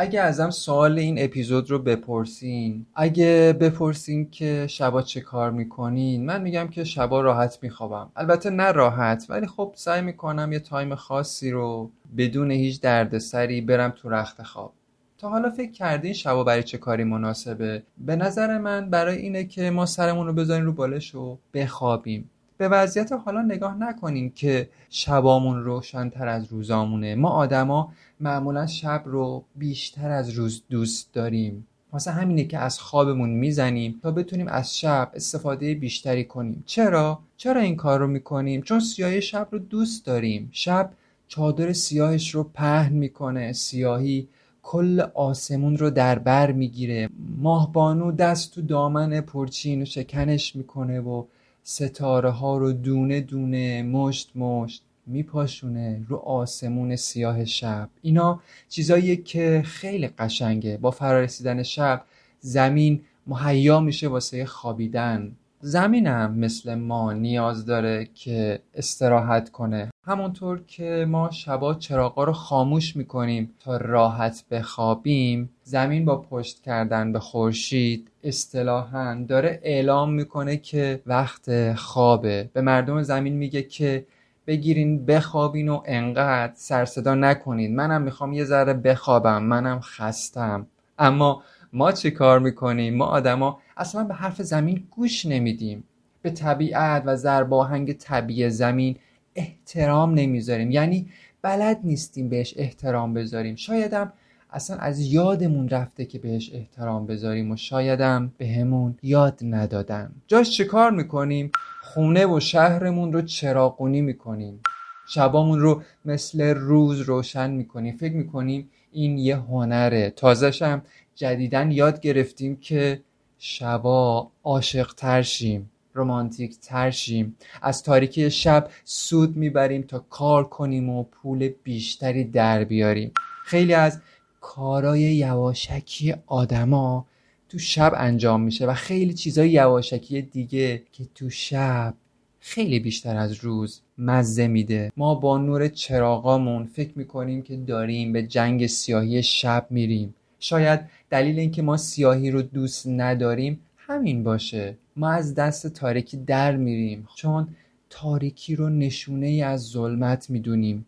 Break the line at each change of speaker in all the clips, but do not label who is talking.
اگه ازم سوال این اپیزود رو بپرسین اگه بپرسین که شبا چه کار می‌کنین من میگم که شبا راحت میخوابم. البته نه راحت ولی خب سعی می‌کنم یه تایم خاصی رو بدون هیچ دردسری برم تو رخت خواب. تا حالا فکر کردین شبا برای چه کاری مناسبه؟ به نظر من برای اینه که ما سرمون رو بذاریم رو بالش و بخوابیم. به وضعیت حالا نگاه نکنیم که شبامون روشنتر از روزامونه. ما آدما معمولا شب رو بیشتر از روز دوست داریم. واسه همینه که از خوابمون می‌زنیم تا بتونیم از شب استفاده بیشتری کنیم. چرا؟ چرا این کار رو می‌کنیم؟ چون سیاهی شب رو دوست داریم. شب چادر سیاهش رو پهن می‌کنه. سیاهی کل آسمون رو در بر می‌گیره. ماهبانو دست تو دامن پرچین و شکنش می‌کنه و ستاره ها رو دونه دونه مشت مشت میپاشونه رو آسمون سیاه شب. اینا چیزاییه که خیلی قشنگه. با فرارسیدن شب زمین مهیا میشه واسه خوابیدن. زمینم مثل ما نیاز داره که استراحت کنه. همونطور که ما شبا چراغا رو خاموش می‌کنیم تا راحت بخوابیم زمین با پشت کردن به خورشید اصطلاحا داره اعلام می‌کنه که وقت خوابه. به مردم زمین میگه که بگیرین بخوابین و انقدر سرصدا نکنین. منم می‌خوام یه ذره بخوابم منم خستم. اما ما چی کار می‌کنیم؟ ما آدما اصلا به حرف زمین گوش نمیدیم. به طبیعت و ضرباهنگ طبیعی زمین احترام نمی‌ذاریم. یعنی بلد نیستیم بهش احترام بذاریم. شایدم اصلا از یادمون رفته که بهش احترام بذاریم و شایدم بهمون یاد ندادن. جاش چه کار می‌کنیم؟ خونه و شهرمون رو چراغونی می‌کنیم. شبامون رو مثل روز روشن می‌کنیم. فکر می‌کنیم این یه هنره. تازهشم جدیدن یاد گرفتیم که شبا عاشق ترشیم رومانتیک ترشیم از تاریکی شب سود می‌بریم تا کار کنیم و پول بیشتری در بیاریم. خیلی از کارای یواشکی آدما تو شب انجام میشه و خیلی چیزای یواشکی دیگه که تو شب خیلی بیشتر از روز مزه میده. ما با نور چراغامون فکر می‌کنیم که داریم به جنگ سیاهی شب میریم. شاید دلیل اینکه ما سیاهی رو دوست نداریم همین باشه. ما از دست تاریکی در میریم چون تاریکی رو نشونه ای از ظلمت می‌دونیم.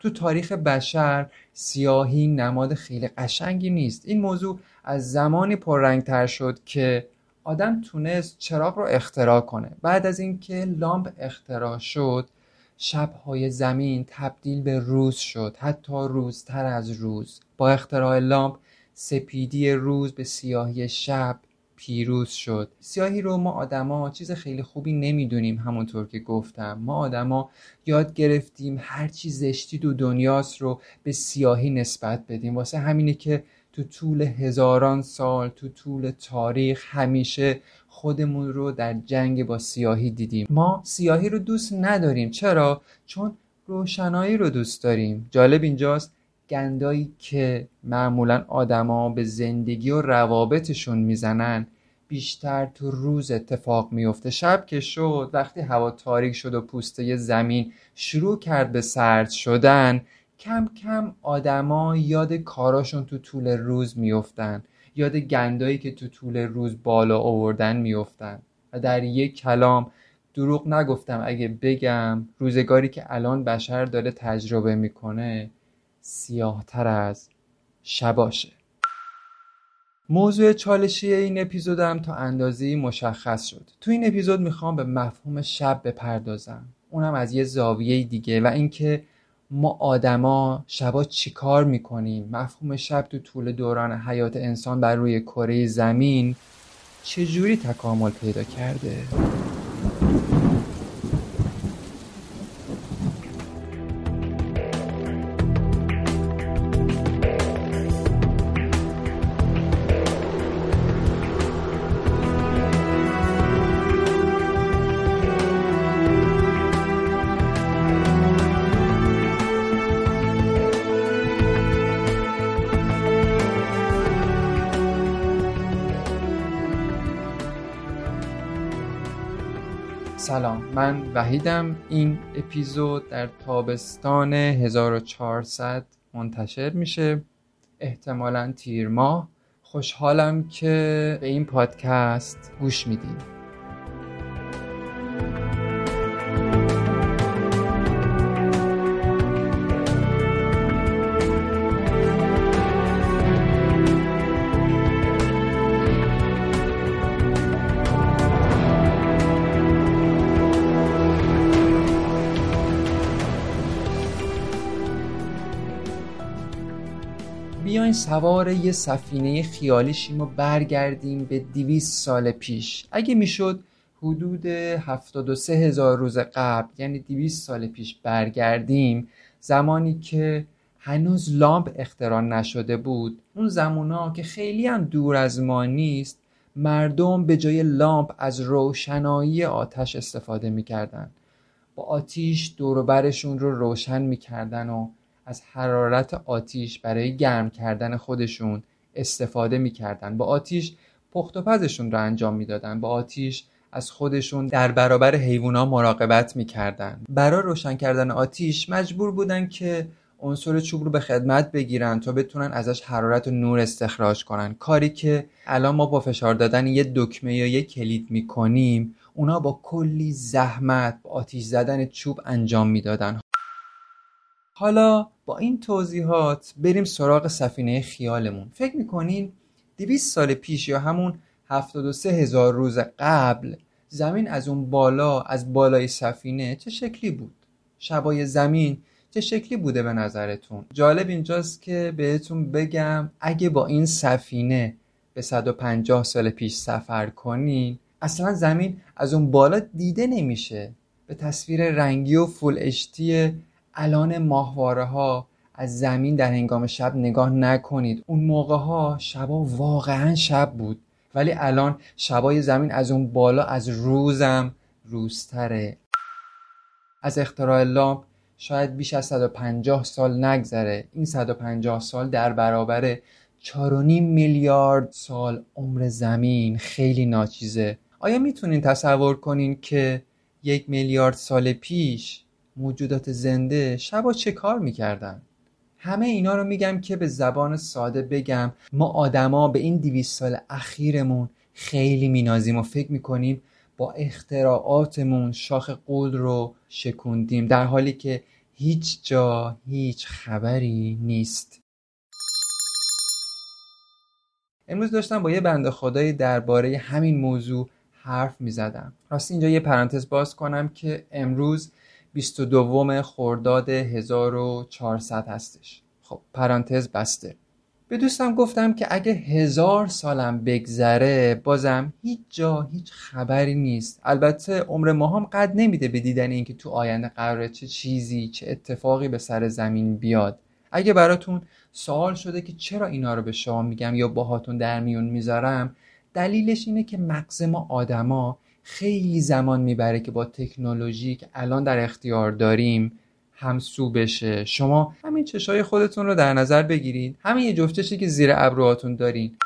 تو تاریخ بشر سیاهی نماد خیلی قشنگی نیست. این موضوع از زمانی پررنگتر شد که آدم تونست چراغ رو اختراع کنه. بعد از اینکه لامپ اختراع شد شبهای زمین تبدیل به روز شد حتی روزتر از روز. با اختراع لامپ سپیدی روز به سیاهی شب پیروز شد. سیاهی رو ما آدما چیز خیلی خوبی نمی‌دونیم همونطور که گفتم. ما آدما یاد گرفتیم هر چی زشتی دو دنیاست رو به سیاهی نسبت بدیم. واسه همینه که تو طول هزاران سال تو طول تاریخ همیشه خودمون رو در جنگ با سیاهی دیدیم. ما سیاهی رو دوست نداریم. چرا؟ چون روشنایی رو دوست داریم. جالب اینجاست گندایی که معمولا آدما به زندگی و روابطشون می‌زنن بیشتر تو روز اتفاق میفته شب که شد وقتی هوا تاریک شد و پوسته زمین شروع کرد به سرد شدن کم کم آدما یاد کاراشون تو طول روز میفتن یاد گندایی که تو طول روز بالا آوردن میفتن و در یک کلام دروغ نگفتم اگه بگم روزگاری که الان بشر داره تجربه می‌کنه سیاهتر از شباشه موضوع چالشی این اپیزودم تا اندازه مشخص شد. تو این اپیزود می‌خوام به مفهوم شب بپردازم. اونم از یه زاویه دیگه و اینکه ما آدما شبا چیکار می‌کنیم؟ مفهوم شب تو طول دوران حیات انسان بر روی کره زمین چجوری تکامل پیدا کرده؟ وحیدم این اپیزود در تابستان 1400 منتشر میشه. احتمالا تیر ماه. خوشحالم که به این پادکست گوش می‌دید سوار یه سفینه خیالی شیم و برگردیم به دیویس سال پیش. اگه می‌شد حدود 73 هزار روز قبل یعنی 200 سال پیش برگردیم زمانی که هنوز لامپ اختراع نشده بود. اون زمونا که خیلی هم دور از ما نیست مردم به جای لامپ از روشنایی آتش استفاده می‌کردن. با آتیش دوروبرشون رو روشن می‌کردن و از حرارت آتیش برای گرم کردن خودشون استفاده می‌کردن. با آتیش پخت و پزشون رو انجام می‌دادن. با آتیش از خودشون در برابر حیوونا مراقبت می‌کردن. برای روشن کردن آتیش مجبور بودن که عنصر چوب رو به خدمت بگیرن تا بتونن ازش حرارت و نور استخراج کنن. کاری که الان ما با فشار دادن یه دکمه یا یه کلید می‌کنیم اونا با کلی زحمت با آتیش زدن چوب انجام می‌دادن. حالا با این توضیحات بریم سراغ سفینه خیالمون. فکر می‌کنین 200 سال پیش یا همون 73 هزار روز قبل زمین از اون بالا از بالای سفینه چه شکلی بود؟ شبای زمین چه شکلی بوده به نظرتون؟ جالب اینجاست که بهتون بگم اگه با این سفینه به 150 سال پیش سفر کنین اصلا زمین از اون بالا دیده نمیشه. به تصویر رنگی و فول اشتی الان ماهواره ها از زمین در هنگام شب نگاه نکنید. اون موقع ها شبا واقعا شب بود. ولی الان شبای زمین از اون بالا از روزم روزتره. از اختراع لامپ شاید بیش از 150 سال نگذره. این 150 سال در برابر 4.5 میلیارد سال عمر زمین. خیلی ناچیزه. آیا می‌تونین تصور کنین که یک میلیارد سال پیش موجودات زنده شبا چه کار می‌کردن؟ همه اینا رو میگم که به زبان ساده بگم. ما آدما به این دیویس سال اخیرمون خیلی مینازیم و فکر می‌کنیم با اختراعاتمون شاخ قول رو شکوندیم در حالی که هیچ جا هیچ خبری نیست. امروز داشتم با یه بنده خدایی درباره همین موضوع حرف می‌زدم. راستی اینجا یه پرانتز باز کنم که امروز 22 خرداد 1400 هستش. خب پرانتز بسته. به دوستم گفتم که اگه هزار سالم بگذره بازم هیچ جا هیچ خبری نیست. البته عمر ما هم قد نمیده به دیدن اینکه تو آینده قراره چه چیزی چه اتفاقی به سر زمین بیاد. اگه براتون سوال شده که چرا اینا رو به شما میگم یا باهاتون در میون می‌ذارم دلیلش اینه که مغز ما آدما خیلی زمان می‌بره که با تکنولوژی که الان در اختیار داریم همسو بشه. شما همین چشای خودتون رو در نظر بگیرید. همین یه جفت چشی که زیر ابروهاتون دارین.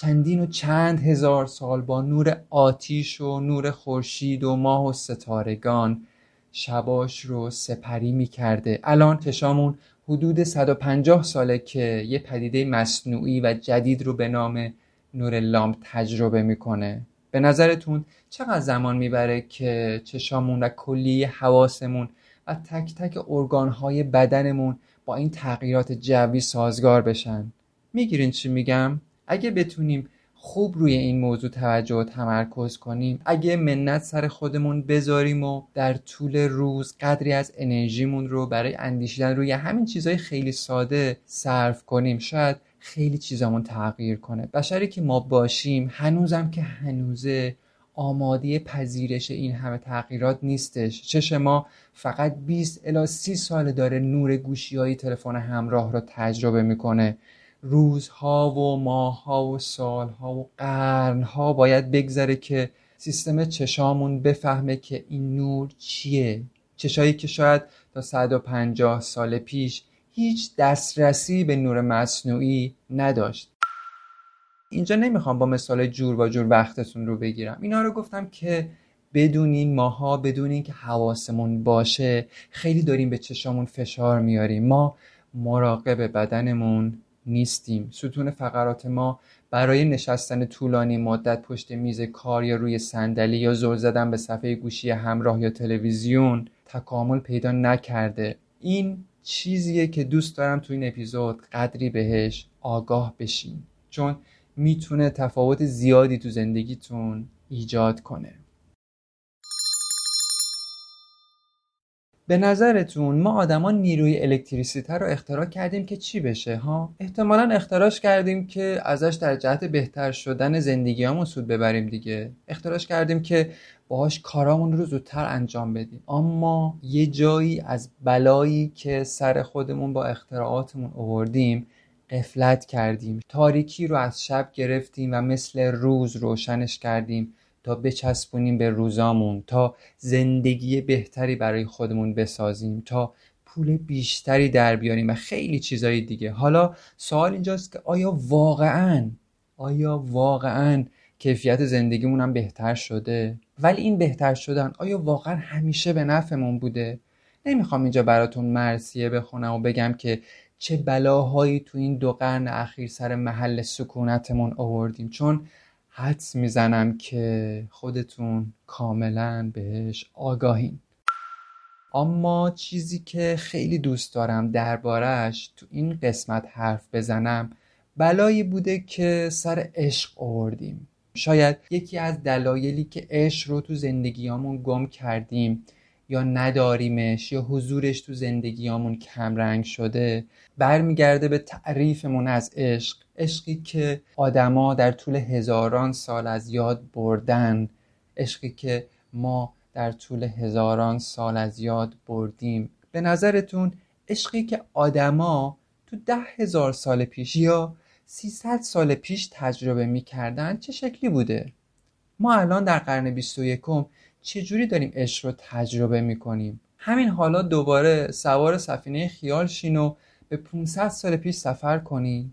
چندین و چند هزار سال با نور آتیش و نور خورشید و ماه و ستارگان شباش رو سپری می‌کرده. الان چشامون حدود 150 ساله که یه پدیده مصنوعی و جدید رو به نام نور لامپ تجربه می‌کنه. به نظرتون چقدر زمان می‌بره که چشامون و کلی حواسمون و تک تک ارگانهای بدنمون با این تغییرات جوی سازگار بشن؟ می‌گیرین چی میگم؟ اگه بتونیم خوب روی این موضوع توجه و تمرکز کنیم اگه منت سر خودمون بذاریم و در طول روز قدری از انرژیمون رو برای اندیشیدن روی همین چیزهای خیلی ساده صرف کنیم شاید خیلی چیزامون تغییر کنه. بشری که ما باشیم هنوزم که هنوزه آماده پذیرش این همه تغییرات نیستش. چش ما فقط 20 الی 30 سال داره نور گوشی های تلفن همراه رو تجربه می‌کنه. روزها و ماهها و سالها و قرنها باید بگذره که سیستم چشامون بفهمه که این نور چیه. چشایی که شاید تا 150 سال پیش هیچ دسترسی به نور مصنوعی نداشت. اینجا نمی‌خوام با مثال جور با جور وقتتون رو بگیرم. اینا رو گفتم که بدونین ماها بدونین که حواسمون باشه. خیلی داریم به چشامون فشار میاریم. ما مراقب بدنمون نیستیم. ستون فقرات ما برای نشستن طولانی مدت پشت میز کار یا روی صندلی یا زل زدن به صفحه گوشی همراه یا تلویزیون تکامل پیدا نکرده. این چیزیه که دوست دارم تو این اپیزود قدری بهش آگاه بشین چون می‌تونه تفاوت زیادی تو زندگیتون ایجاد کنه. به نظرتون ما آدما نیروی الکتریسیته رو اختراع کردیم که چی بشه ها؟ احتمالا اختراعش کردیم که ازش در جهت بهتر شدن زندگیامون سود ببریم دیگه. اختراعش کردیم که باهاش کارامون رو زودتر انجام بدیم. اما یه جایی از بلایی که سر خودمون با اختراعاتمون آوردیم قفلت کردیم. تاریکی رو از شب گرفتیم و مثل روز روشنش کردیم تا بچسبونیم به روزامون تا زندگی بهتری برای خودمون بسازیم تا پول بیشتری در بیاریم و خیلی چیزهای دیگه. حالا سوال اینجاست که آیا واقعا آیا واقعا کیفیت زندگیمون هم بهتر شده؟ ولی این بهتر شدن. آیا واقعا همیشه به نفعمون بوده؟ نمی‌خوام اینجا براتون مرسیه بخونم و بگم که چه بلاهایی تو این دو قرن اخیر سر محل سکونتمون آوردیم. چون حدس می‌زنم که خودتون کاملا بهش آگاهین. اما چیزی که خیلی دوست دارم دربارهش تو این قسمت حرف بزنم بلایی بوده که سر عشق آوردیم. شاید یکی از دلایلی که عشق رو تو زندگیامون گم کردیم یا نداریمش یا حضورش تو زندگیامون کمرنگ شده برمیگرده به تعریفمون از عشق. عشقی که آدما در طول هزاران سال از یاد بردن. عشقی که ما در طول هزاران سال از یاد بردیم. به نظرتون عشقی که آدما تو ده هزار سال پیش یا 300 سال پیش تجربه می‌کردن چه شکلی بوده؟ ما الان در قرن 21 چجوری داریم عشق رو تجربه می‌کنیم؟ همین حالا دوباره سوار سفینه خیال شین و به 500 سال پیش سفر کنین.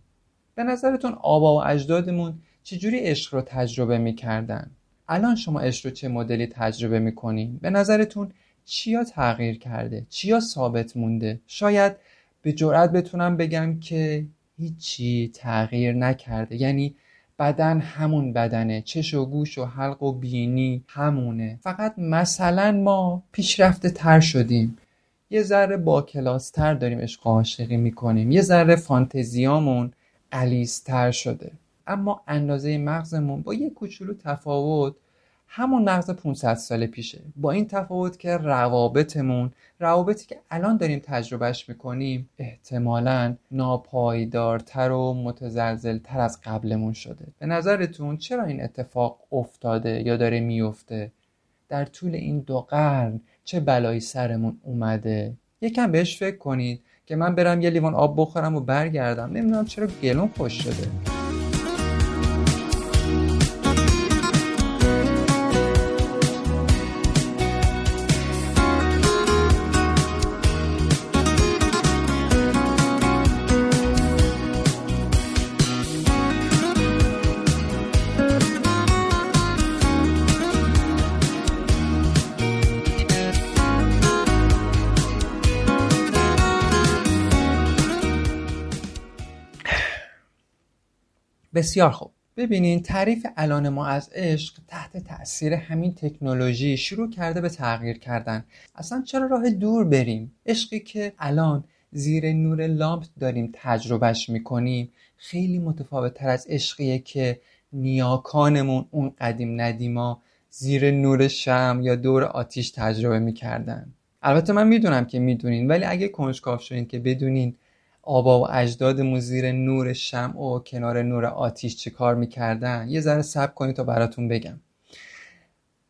به نظرتون آبا و اجدادمون چجوری عشق رو تجربه می‌کردن؟ الان شما عشق رو چه مدلی تجربه می‌کنین؟ به نظرتون چیا تغییر کرده؟ چیا ثابت مونده؟ شاید به جرئت بتونم بگم که هیچی تغییر نکرده. یعنی بدن همون بدنه. چش و گوش و حلق و بینی همونه. فقط مثلا ما پیشرفته تر شدیم. یه ذره با کلاس تر داریم عشق عاشقی می‌کنیم. یه ذره فانتزیامون قلیزتر شده. اما اندازه مغزمون با یه کوچولو تفاوت همون مغز 500 سال پیشه. با این تفاوت که روابطمون روابطی که الان داریم تجربهش می‌کنیم احتمالا ناپایدارتر و متزلزلتر از قبلمون شده. به نظرتون چرا این اتفاق افتاده یا داره میفته در طول این دو قرن چه بلایی سرمون اومده؟ یکم بهش فکر کنید که من برم یه لیوان آب بخورم و برگردم. نمی‌دونم چرا گلون خوش شده. بسیار خوب. ببینین تعریف الان ما از عشق تحت تاثیر همین تکنولوژی شروع کرده به تغییر کردن. اصلا چرا راه دور بریم؟ عشقی که الان زیر نور لامپ داریم تجربهش می‌کنیم خیلی متفاوت تر از عشقیه که نیاکانمون اون قدیم ندیما زیر نور شم یا دور آتیش تجربه می‌کردن. البته من می‌دونم که می‌دونین ولی اگه کنجکاو شدین که بدونین آبا و اجدادمون زیر نور شمع و کنار نور آتیش چه کار می‌کردن؟ یه ذره سب کنید تا براتون بگم.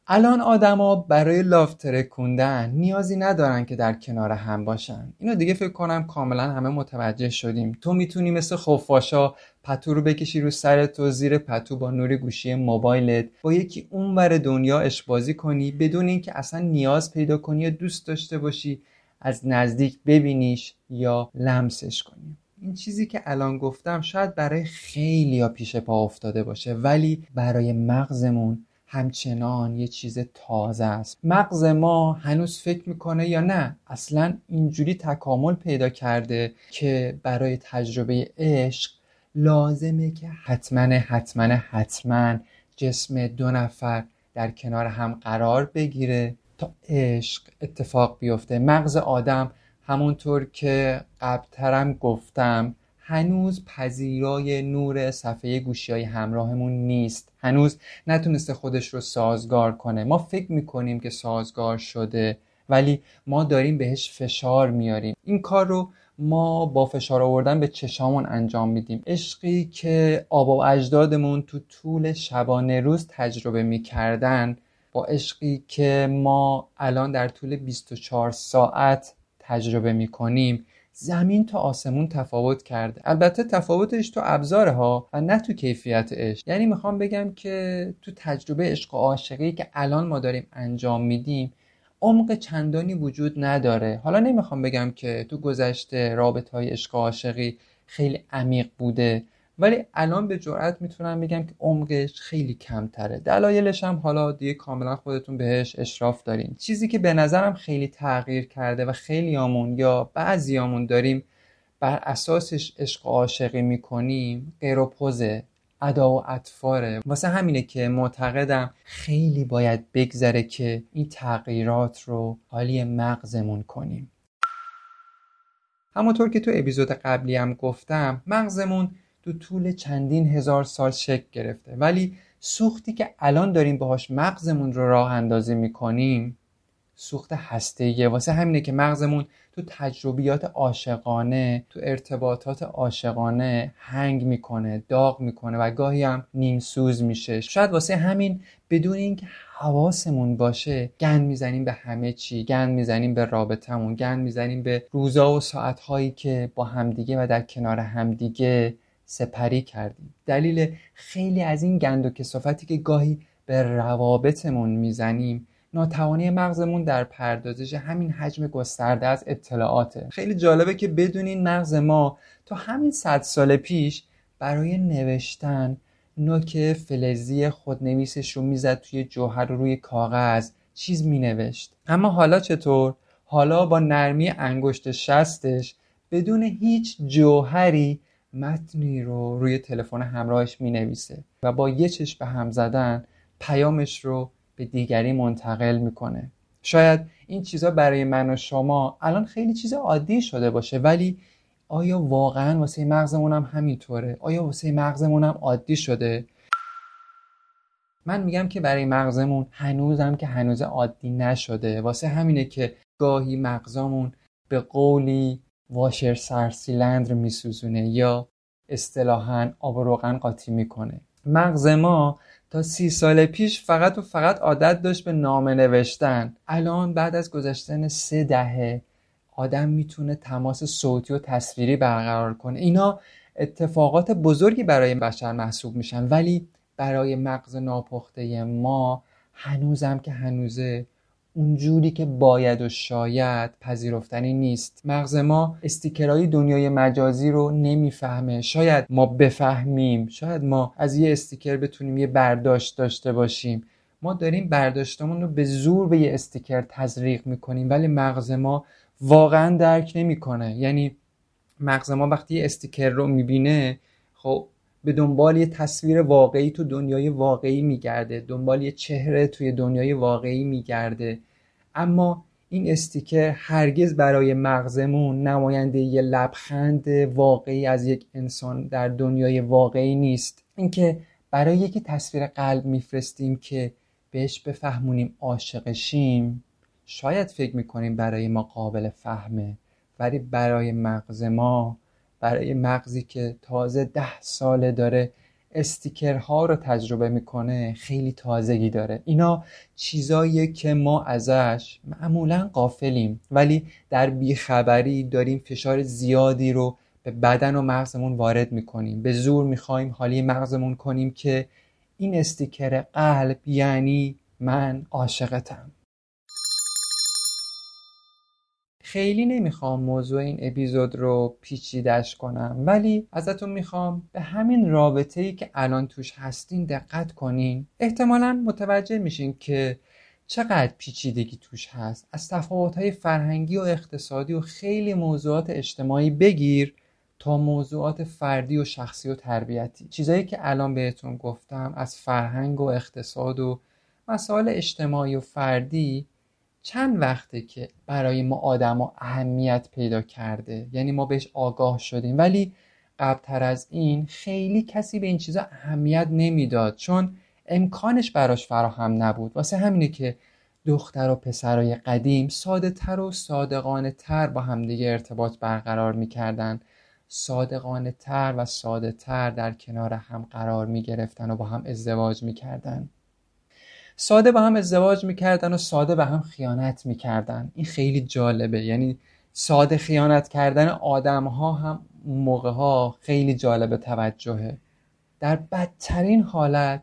الان آدما برای لاف ترکوندن نیازی ندارن که در کنار هم باشن. اینو دیگه فکر کنم کاملا همه متوجه شدیم. تو می‌تونی مثل خفاشا پتو رو بکشی رو سرت و زیر پتو با نور گوشی موبایلت با یکی اونور دنیا اشبازی کنی بدون اینکه اصلا نیاز پیدا کنی یا دوست داشته باشی. از نزدیک ببینیش یا لمسش کنی. این چیزی که الان گفتم شاید برای خیلی ها پیش پا افتاده باشه ولی برای مغزمون همچنان یه چیز تازه است. مغز ما هنوز فکر می‌کنه یا نه؟ اصلا اینجوری تکامل پیدا کرده که برای تجربه عشق لازمه که حتما حتما حتما جسم دو نفر در کنار هم قرار بگیره. تا عشق اتفاق بیفته. مغز آدم همونطور که قبلترم گفتم هنوز پذیرای نور صفحه گوشی های همراهمون نیست. هنوز نتونسته خودش رو سازگار کنه. ما فکر می‌کنیم که سازگار شده ولی ما داریم بهش فشار میاریم. این کار رو ما با فشار آوردن به چشامون انجام میدیم. عشقی که آبا و اجدادمون تو طول شبانه روز تجربه می‌کردن با عشقی که ما الان در طول 24 ساعت تجربه می‌کنیم. زمین تا آسمون تفاوت کرده. البته تفاوتش تو ابزاره ها و نه تو کیفیت عشق یعنی می‌خوام بگم که تو تجربه عشق و عاشقی که الان ما داریم انجام میدیم عمق چندانی وجود نداره. حالا نمی‌خوام بگم که تو گذشته رابط های عشق و عاشقی خیلی عمیق بوده. ولی الان به جرئت می‌تونم بگم که عمقش خیلی کمتره. دلایلش هم حالا دیگه کاملا خودتون بهش اشراف دارین. چیزی که به نظرم خیلی تغییر کرده و خیلی آمون یا بعضیامون داریم بر اساسش عشق عاشقی می‌کنیم غیر پوزه ادا و اطفاره. واسه همینه که معتقدم خیلی باید بگذره که این تغییرات رو حالی مغزمون کنیم. همونطور که تو اپیزود قبلی هم گفتم مغزمون تو طول چندین هزار سال شکل گرفته. ولی سوختی که الان داریم باهاش مغزمون رو راه اندازی می‌کنیم سوخت هسته واسه همینه که مغزمون تو تجربیات عاشقانه تو ارتباطات عاشقانه هنگ می‌کنه داغ می‌کنه و گاهی هم نیم سوز میشه. شاید واسه همین بدون اینکه حواسمون باشه گند می‌زنیم به همه چی. گند می‌زنیم به رابطمون گند می‌زنیم به روزا و ساعتهایی که با همدیگه و در کنار همدیگه. سپری کردیم. دلیل خیلی از این گند و کسافتی که گاهی به روابطمون می‌زنیم ناتوانی مغزمون در پردازش همین حجم گسترده از اطلاعاته. خیلی جالبه که بدونین مغز ما تا همین صد سال پیش برای نوشتن نوک فلزی خودنویسش رو می‌زد توی جوهر رو روی کاغذ چیز مینوشت. اما حالا چطور؟ حالا با نرمی انگشت شستش بدون هیچ جوهری متنی رو روی تلفن همراهش می نویسه و با یه چشم به هم زدن پیامش رو به دیگری منتقل می‌کنه. شاید این چیزها برای من و شما الان خیلی چیز عادی شده باشه ولی آیا واقعا واسه مغزمون هم همینطوره؟ آیا واسه مغزمون هم عادی شده؟ من میگم که برای مغزمون هنوزم که هنوز عادی نشده. واسه همینه که گاهی مغزمون به قولی واشر سرسیلندر میسوزونه یا اصطلاحا آب و روغن قاطی می‌کنه. مغز ما تا سی سال پیش فقط و فقط عادت داشت به نامه نوشتن. الان بعد از گذشتن سه دهه آدم می‌تونه تماس صوتی و تصویری برقرار کنه. اینا اتفاقات بزرگی برای بشر محسوب میشن. ولی برای مغز ناپخته ما هنوزم که هنوزه اونجوری که باید و شاید پذیرفتنی نیست. مغز ما استیکرهای دنیای مجازی رو نمی‌فهمه. شاید ما بفهمیم. شاید ما از یه استیکر بتونیم یه برداشت داشته باشیم. ما داریم برداشتمون رو به زور به یه استیکر تزریق می‌کنیم ولی مغز ما واقعا درک نمی‌کنه. یعنی مغز ما وقتی یه استیکر رو می‌بینه خب به دنبال یه تصویر واقعی تو دنیای واقعی میگرده دنبال یه چهره توی دنیای واقعی میگرده. اما این استیکر هرگز برای مغزمون نماینده یه لبخند واقعی از یک انسان در دنیای واقعی نیست. اینکه برای یکی تصویر قلب میفرستیم که بهش بفهمونیم عاشقشیم شاید فکر می‌کنیم برای ما قابل فهمه ولی برای مغز ما برای مغزی که تازه ده ساله داره استیکرها رو تجربه می‌کنه خیلی تازگی داره. اینا چیزاییه که ما ازش معمولا قافلیم ولی در بیخبری داریم فشار زیادی رو به بدن و مغزمون وارد می‌کنیم. به زور می‌خوایم حالی مغزمون کنیم که این استیکر قلب یعنی من عاشقتم. خیلی نمی‌خوام موضوع این اپیزود رو پیچیدش کنم ولی ازتون می‌خوام به همین رابطه ای که الان توش هستین دقت کنین. احتمالا متوجه میشین که چقدر پیچیدگی توش هست. از تفاوت‌های فرهنگی و اقتصادی و خیلی موضوعات اجتماعی بگیر تا موضوعات فردی و شخصی و تربیتی. چیزایی که الان بهتون گفتم از فرهنگ و اقتصاد و مسائل اجتماعی و فردی چند وقته که برای ما آدما اهمیت پیدا کرده؟ یعنی ما بهش آگاه شدیم. ولی قبلتر از این خیلی کسی به این چیزا اهمیت نمی‌داد چون امکانش براش فراهم نبود. واسه همینه که دختر و پسرای قدیم ساده تر و صادقانه تر با همدیگه ارتباط برقرار می‌کردن. صادقانه تر و ساده تر در کنار هم قرار می گرفتن و با هم ازدواج می کردن. ساده با هم ازدواج می‌کردن و ساده به هم خیانت می‌کردن. این خیلی جالبه. یعنی ساده خیانت کردن آدم ها هم موقع ها خیلی جالب توجهه. در بدترین حالت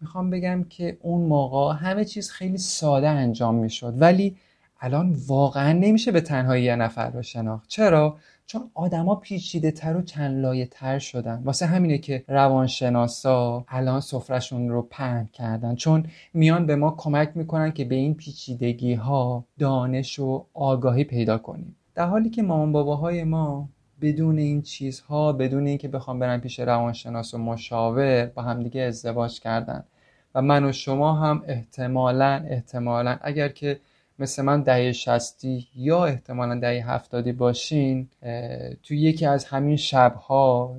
می‌خوام بگم که اون موقع همه چیز خیلی ساده انجام می‌شد. ولی الان واقعا نمیشه به تنهایی یه نفر رو شناخت چرا؟ چون آدما پیچیده تر و چند لایه تر شدن. واسه همینه که روانشناسا الان سفرشون رو پهن کردن. چون میان به ما کمک می‌کنن که به این پیچیدگی ها دانش و آگاهی پیدا کنیم. در حالی که مامان باباهای ما بدون این چیزها بدون اینکه بخوام برن پیش روانشناس و مشاور با همدیگه ازدواج کردن. و من و شما هم احتمالا احتمالا اگر که مثل من دهه شستی یا احتمالا دهه هفتادی باشین توی یکی از همین شبها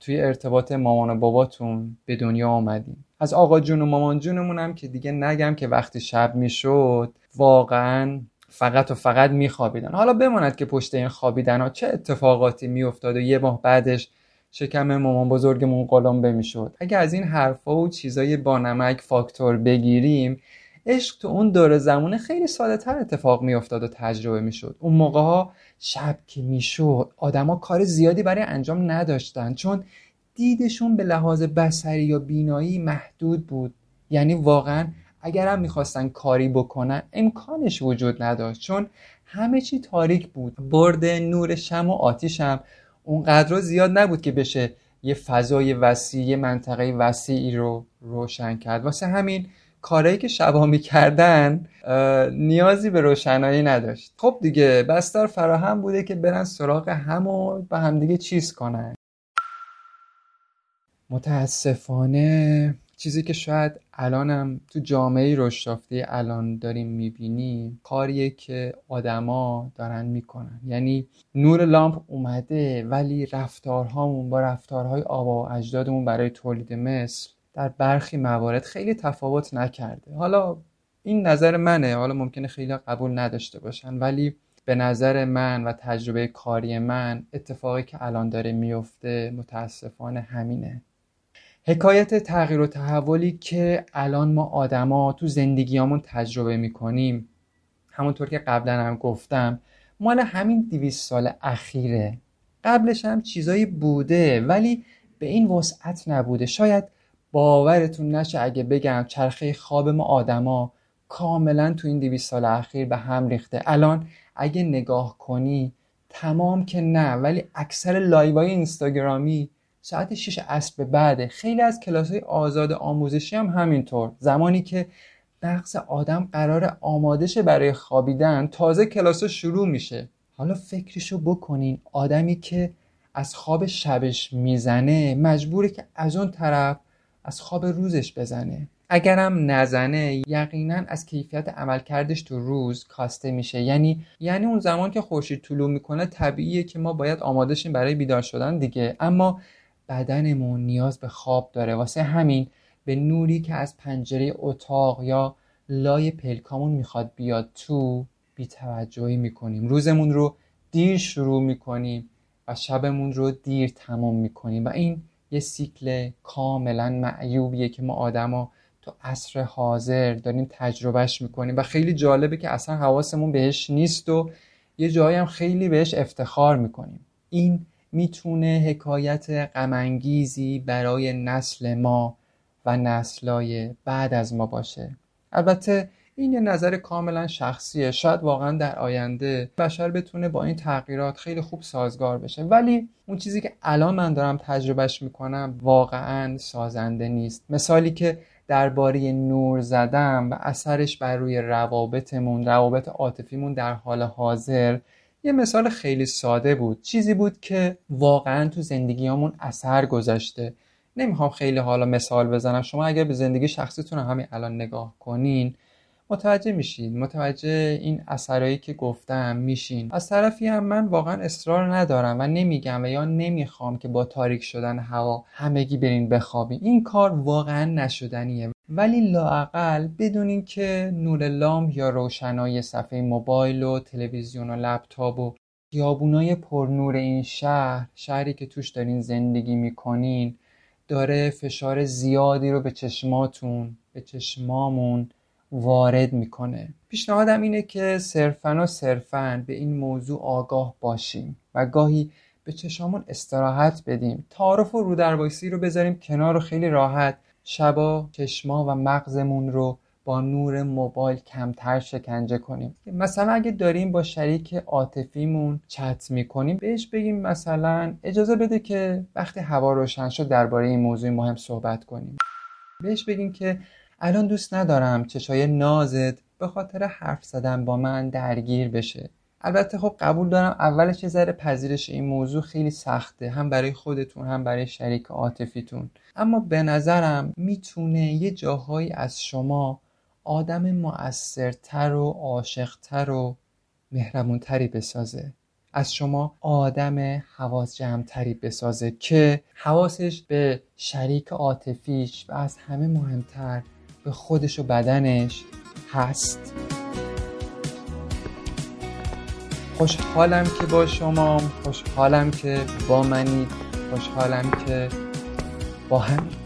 توی ارتباط مامان و باباتون به دنیا آمدیم. از آقا جون و مامان جونمون هم که دیگه نگم که وقتی شب می‌شد واقعا فقط و فقط میخوابیدن. حالا بماند که پشت این خوابیدن ها چه اتفاقاتی میافتاد و یه ماه بعدش شکم مامان بزرگمون قلمبه می‌شد. اگه از این حرفا و چیزای با نمک فاکتور بگیریم عشق تو اون دور زمونه خیلی ساده تر اتفاق میافتاد و تجربه می‌شد. اون موقع ها شب که می‌شد آدما کار زیادی برای انجام نداشتن چون دیدشون به لحاظ بسری یا بینایی محدود بود. یعنی واقعا اگر هم می‌خواستن کاری بکنن امکانش وجود نداشت. چون همه چی تاریک بود. برد نور شم و آتیش هم اونقدر زیاد نبود که بشه یه فضای وسیع یه منطقه وسیعی رو روشن کرد. واسه همین کارهایی که شبا می‌کردن نیازی به روشنایی نداشت. خب دیگه بستر فراهم بوده که برن سراغ هم و به همدیگه چیز کنن. متاسفانه چیزی که شاید الانم تو جامعه رشد الان داریم می‌بینیم کاریه که آدما دارن می‌کنن. یعنی نور لامپ اومده ولی رفتارهامون با رفتارهای آبا و اجدادمون برای تولید مثل در برخی موارد خیلی تفاوت نکرده. حالا این نظر منه. حالا ممکنه خیلی قبول نداشته باشن ولی به نظر من و تجربه کاری من اتفاقی که الان داره میفته متاسفانه همینه. حکایت تغییر و تحولی که الان ما آدما تو زندگیامون تجربه می‌کنیم همونطور که قبلا هم گفتم مال همین دیویس سال اخیره. قبلش هم چیزایی بوده ولی به این وسعت نبوده. شاید باورتون نشه اگه بگم چرخه خواب ما آدما کاملا تو این دویست سال اخیر به هم ریخته. الان اگه نگاه کنی تمام که نه ولی اکثر لایوهای اینستاگرامی ساعت 6 عصر به بعده. خیلی از کلاس های آزاد آموزشی هم همینطور. زمانی که مغز آدم قرار آماده شه برای خوابیدن تازه کلاس شروع میشه. حالا فکرشو بکنین. آدمی که از خواب شبش می‌زنه مجبوره که از اون طرف از خواب روزش بزنه. اگرم نزنه یقینا از کیفیت عملکردش تو روز کاسته میشه. یعنی یعنی اون زمان که خورشید طلوع می‌کنه طبیعیه که ما باید آماده شیم برای بیدار شدن دیگه. اما بدنمون نیاز به خواب داره. واسه همین به نوری که از پنجره اتاق یا لای پلکامون می‌خواد بیاد تو بیتوجهی می‌کنیم. روزمون رو دیر شروع می‌کنیم و شبمون رو دیر تمام می‌کنیم. و این یه سیکل کاملا معیوبیه که ما آدما تو عصر حاضر داریم تجربهش می‌کنیم و خیلی جالبه که اصلا حواسمون بهش نیست و یه جایی هم خیلی بهش افتخار می‌کنیم. این می‌تونه حکایت غمانگیزی برای نسل ما و نسلای بعد از ما باشه. البته این یه نظر کاملا شخصیه. شاید واقعا در آینده بشر بتونه با این تغییرات خیلی خوب سازگار بشه. ولی اون چیزی که الان من دارم تجربهش می‌کنم واقعا سازنده نیست. مثالی که درباره نور زدم و اثرش بر روی روابطمون روابط عاطفیمون در حال حاضر یه مثال خیلی ساده بود. چیزی بود که واقعا تو زندگیامون اثر گذاشته. نمی‌خوام خیلی حالا مثال بزنم. شما اگر به زندگی شخصیتون همین الان نگاه کنین متوجه میشین متوجه این اثرایی که گفتم میشین. از طرفی هم من واقعا اصرار ندارم و نمیگم و یا نمی‌خوام که با تاریک شدن هوا همگی برین بخوابین. این کار واقعا نشدنیه. ولی لاقل بدونین که نور لامپ یا روشنایی صفحه موبایل و تلویزیون و لپتاپ و خیابونای پرنور این شهر شهری که توش دارین زندگی می‌کنین داره فشار زیادی رو به چشماتون به چشمامون وارد می‌کنه. پیشنهادم اینه که صرفا و صرفا به این موضوع آگاه باشیم و گاهی به چشامون استراحت بدیم. تعارف و رودربایسی رو بذاریم کنار و خیلی راحت شبا چشما و مغزمون رو با نور موبایل کمتر شکنجه کنیم. مثلا اگه داریم با شریک عاطفیمون چت می‌کنیم بهش بگیم مثلا اجازه بده که وقتی هوا روشن شد درباره این موضوع مهم صحبت کنیم. بهش بگیم که الان دوست ندارم چشای نازت به خاطر حرف زدن با من درگیر بشه. البته خب قبول دارم اولش یه ذره پذیرش این موضوع خیلی سخته هم برای خودتون هم برای شریک عاطفیتون. اما به نظرم می‌تونه یه جاهایی از شما آدم مؤثرتر و عاشقتر و مهربونتری بسازه. از شما آدم حواس جمعتری بسازه که حواسش به شریک عاطفیش و از همه مهمتر به خودش و بدنش هست. خوشحالم که با شما خوشحالم که با منید خوشحالم که با همید